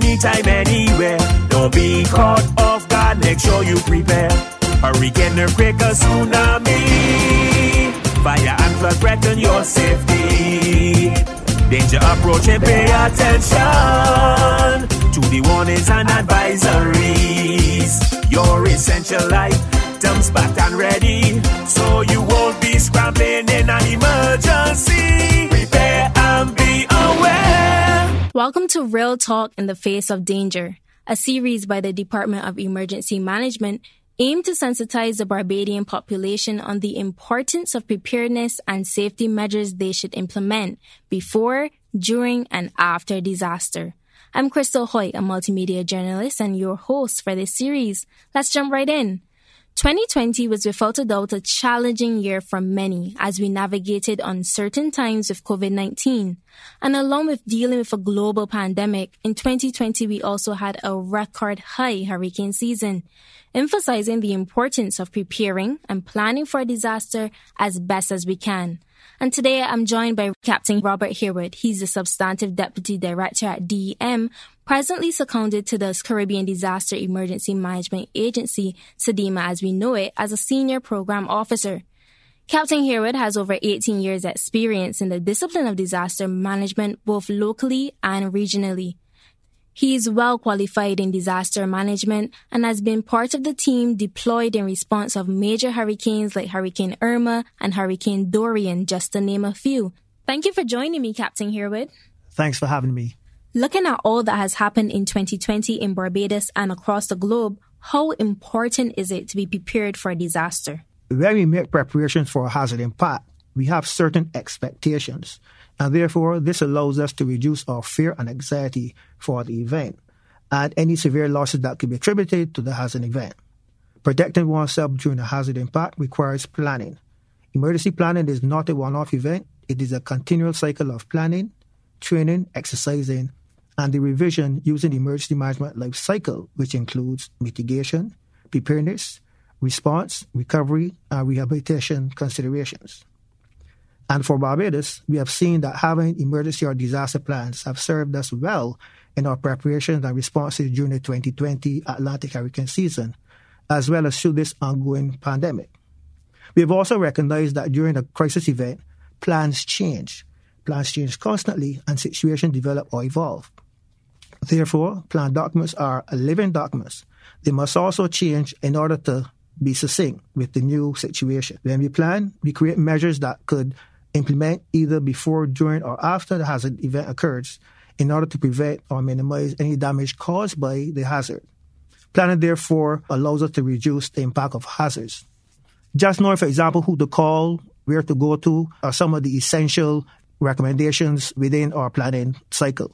anytime, anywhere. Don't be caught off guard, make sure you prepare. Hurricane, earthquake, a tsunami. Fire and flood threaten your safety. Danger approaching, pay attention to the warnings and advisories. Your essential life items back and ready, Welcome to Real Talk in the Face of Danger, a series by the Department of Emergency Management aimed to sensitize the Barbadian population on the importance of preparedness and safety measures they should implement before, during, and after disaster. I'm Crystal Hoyt, a multimedia journalist and your host for this series. Let's jump right in. 2020 was without a doubt a challenging year for many as we navigated uncertain times with COVID-19. And along with dealing with a global pandemic, in 2020 we also had a record high hurricane season, emphasizing the importance of preparing and planning for a disaster as best as we can. And today I'm joined by Captain Robert Harewood. He's the substantive deputy director at DEM, presently seconded to the Caribbean Disaster Emergency Management Agency, CDEMA as we know it, as a senior program officer. Captain Harewood has over 18 years experience in the discipline of disaster management both locally and regionally. He is well qualified in disaster management and has been part of the team deployed in response of major hurricanes like Hurricane Irma and Hurricane Dorian, just to name a few. Thank you for joining me, Captain Harewood. Thanks for having me. Looking at all that has happened in 2020 in Barbados and across the globe, how important is it to be prepared for a disaster? When we make preparations for a hazard impact, we have certain expectations and therefore this allows us to reduce our fear and anxiety for the event and any severe losses that could be attributed to the hazard event. Protecting oneself during a hazard impact requires planning. Emergency planning is not a one off event, it is a continual cycle of planning, training, exercising, and the revision using the emergency management life cycle, which includes mitigation, preparedness, response, recovery, and rehabilitation considerations. And for Barbados, we have seen that having emergency or disaster plans have served us well in our preparations and responses during the 2020 Atlantic hurricane season, as well as through this ongoing pandemic. We have also recognized that during a crisis event, plans change. Plans change constantly and situations develop or evolve. Therefore, plan documents are living documents. They must also change in order to be succinct with the new situation. When we plan, we create measures that could implement either before, during, or after the hazard event occurs in order to prevent or minimize any damage caused by the hazard. Planning, therefore, allows us to reduce the impact of hazards. Just knowing, for example, who to call, where to go to, are some of the essential recommendations within our planning cycle.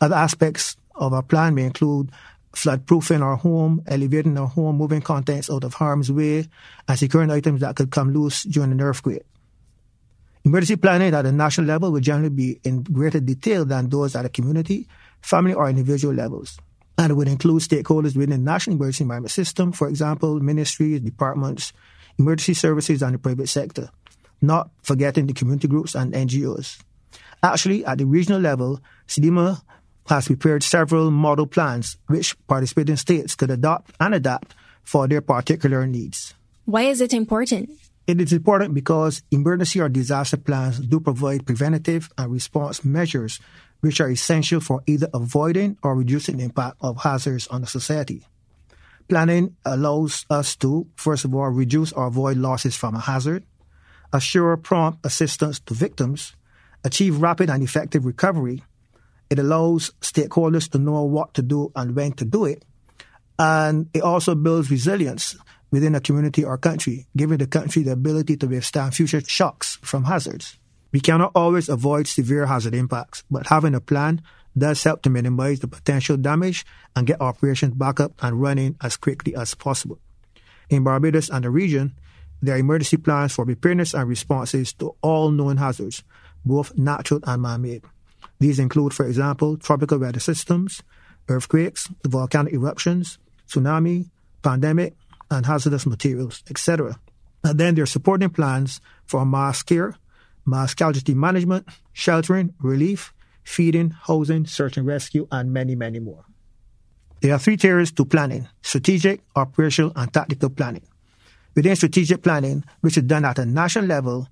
Other aspects of our plan may include flood-proofing our home, elevating our home, moving contents out of harm's way, and securing items that could come loose during an earthquake. Emergency planning at the national level will generally be in greater detail than those at a community, family, or individual levels. And it would include stakeholders within the national emergency management system, for example, ministries, departments, emergency services, and the private sector, not forgetting the community groups and NGOs. Actually, at the regional level, CDEMA has prepared several model plans which participating states could adopt and adapt for their particular needs. Why is it important? It is important because emergency or disaster plans do provide preventative and uh, response measures which are essential for either avoiding or reducing the impact of hazards on the society. Planning allows us to, first of all, reduce or avoid losses from a hazard, assure prompt assistance to victims, achieve rapid and effective recovery. It allows stakeholders to know what to do and when to do it. And it also builds resilience within a community or country, giving the country the ability to withstand future shocks from hazards. We cannot always avoid severe hazard impacts, but having a plan does help to minimize the potential damage and get operations back up and running as quickly as possible. In Barbados and the region, there are emergency plans for preparedness and responses to all known hazards, both natural and man-made. These include, for example, tropical weather systems, earthquakes, volcanic eruptions, tsunami, pandemic, and hazardous materials, etc. And then there are supporting plans for mass care, mass casualty management, sheltering, relief, feeding, housing, search and rescue, and many, many more. There are three tiers to planning strategic, operational, and tactical planning. Within strategic planning, which is done at a national level,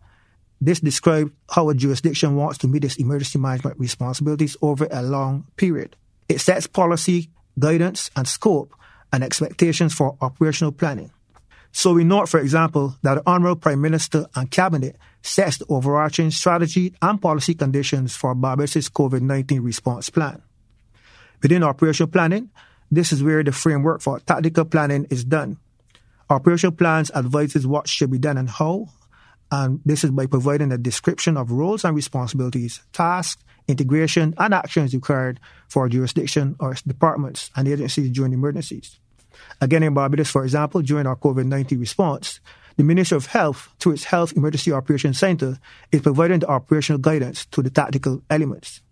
this describes how a jurisdiction wants to meet its emergency management responsibilities over a long period. It sets policy, guidance, and scope and expectations for operational planning. So we note, for example, that the Honorable Prime Minister and Cabinet sets the overarching strategy and policy conditions for Barbados' COVID 19 response plan. Within operational planning, this is where the framework for tactical planning is done. Operational plans advises what should be done and how, and this is by providing a description of roles and responsibilities, tasks, integration, and actions required for jurisdiction or departments and agencies during emergencies. Again, in Barbados, for example, during our COVID 19 response, the Ministry of Health, through its Health Emergency Operations Center, is providing the operational guidance to the tactical elements.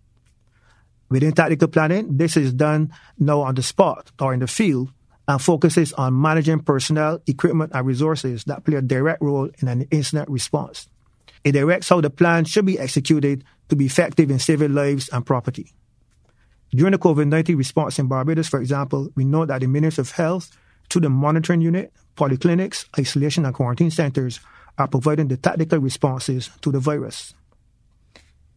Within tactical planning, this is done now on the spot or in the field and focuses on managing personnel, equipment, and resources that play a direct role in an incident response. It directs how the plan should be executed to be effective in saving lives and property. During the COVID 19 response in Barbados, for example, we know that the Ministry of Health, through the monitoring unit, polyclinics, isolation, and quarantine centers, are providing the tactical responses to the virus.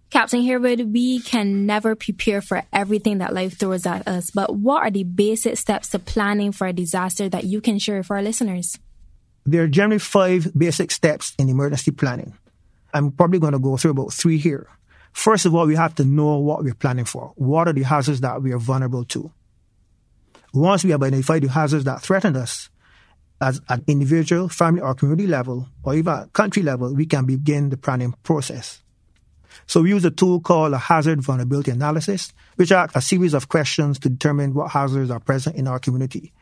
Captain Harewood, we can never prepare for everything that life throws at us, but what are the basic steps to planning for a disaster that you can share for our listeners? There are generally five basic steps in emergency planning. I'm probably going to go through about three here. First of all, we have to know what we're planning for. What are the hazards that we are vulnerable to? Once we have identified the hazards that threaten us, as an individual, family, or community level, or even at country level, we can begin the planning process. So we use a tool called a hazard vulnerability analysis, which are a series of questions to determine what hazards are present in our community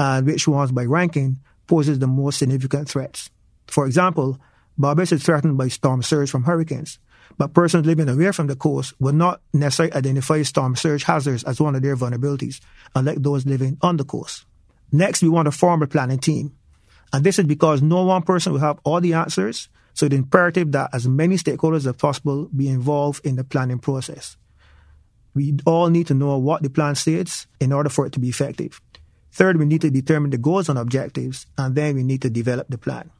and which ones by ranking poses the most significant threats. For example, Barbados is threatened by storm surge from hurricanes, but persons living away from the coast will not necessarily identify storm surge hazards as one of their vulnerabilities, unlike those living on the coast. Next, we want to form a planning team. And this is because no one person will have all the answers, so it's imperative that as many stakeholders as possible be involved in the planning process. We all need to know what the plan states in order for it to be effective. Third, we need to determine the goals and objectives, and then we need to develop the plan.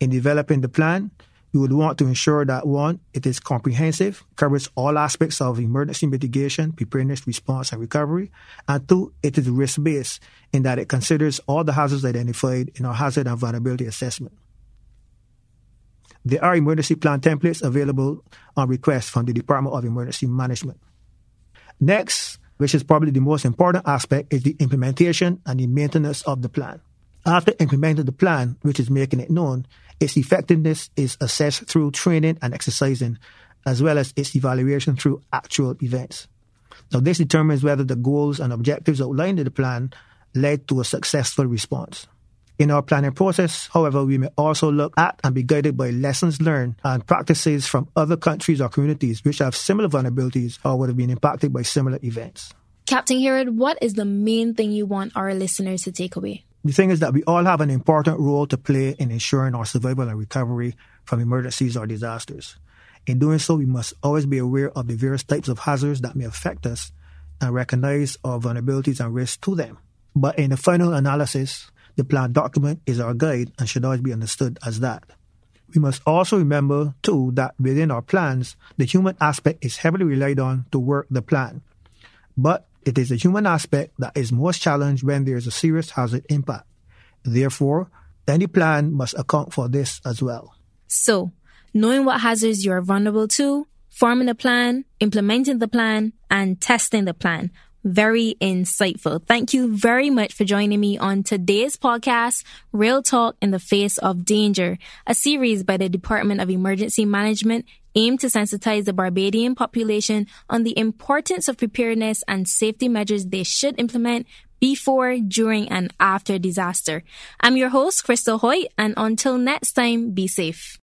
In developing the plan, we would want to ensure that one, it is comprehensive, covers all aspects of emergency mitigation, preparedness, response, and recovery. And two, it is risk based in that it considers all the hazards identified in our hazard and vulnerability assessment. There are emergency plan templates available on request from the Department of Emergency Management. Next, which is probably the most important aspect, is the implementation and the maintenance of the plan. After implementing the plan, which is making it known, its effectiveness is assessed through training and exercising, as well as its evaluation through actual events. Now, this determines whether the goals and objectives outlined in the plan led to a successful response. In our planning process, however, we may also look at and be guided by lessons learned and practices from other countries or communities which have similar vulnerabilities or would have been impacted by similar events. Captain Harewood, what is the main thing you want our listeners to take away? The thing is that we all have an important role to play in ensuring our survival and recovery from emergencies or disasters. In doing so, we must always be aware of the various types of hazards that may affect us and recognize our vulnerabilities and risks to them. But in the final analysis, the plan document is our guide and should always be understood as that. We must also remember, too, that within our plans, the human aspect is heavily relied on to work the plan. But it is the human aspect that is most challenged when there is a serious hazard impact. Therefore, any plan must account for this as well. So, knowing what hazards you are vulnerable to, forming a plan, implementing the plan, and testing the plan very insightful. Thank you very much for joining me on today's podcast, Real Talk in the Face of Danger, a series by the Department of Emergency Management aimed to sensitize the Barbadian population on the importance of preparedness and safety measures they should implement before, during, and after disaster. I'm your host, Crystal Hoyt, and until next time, be safe.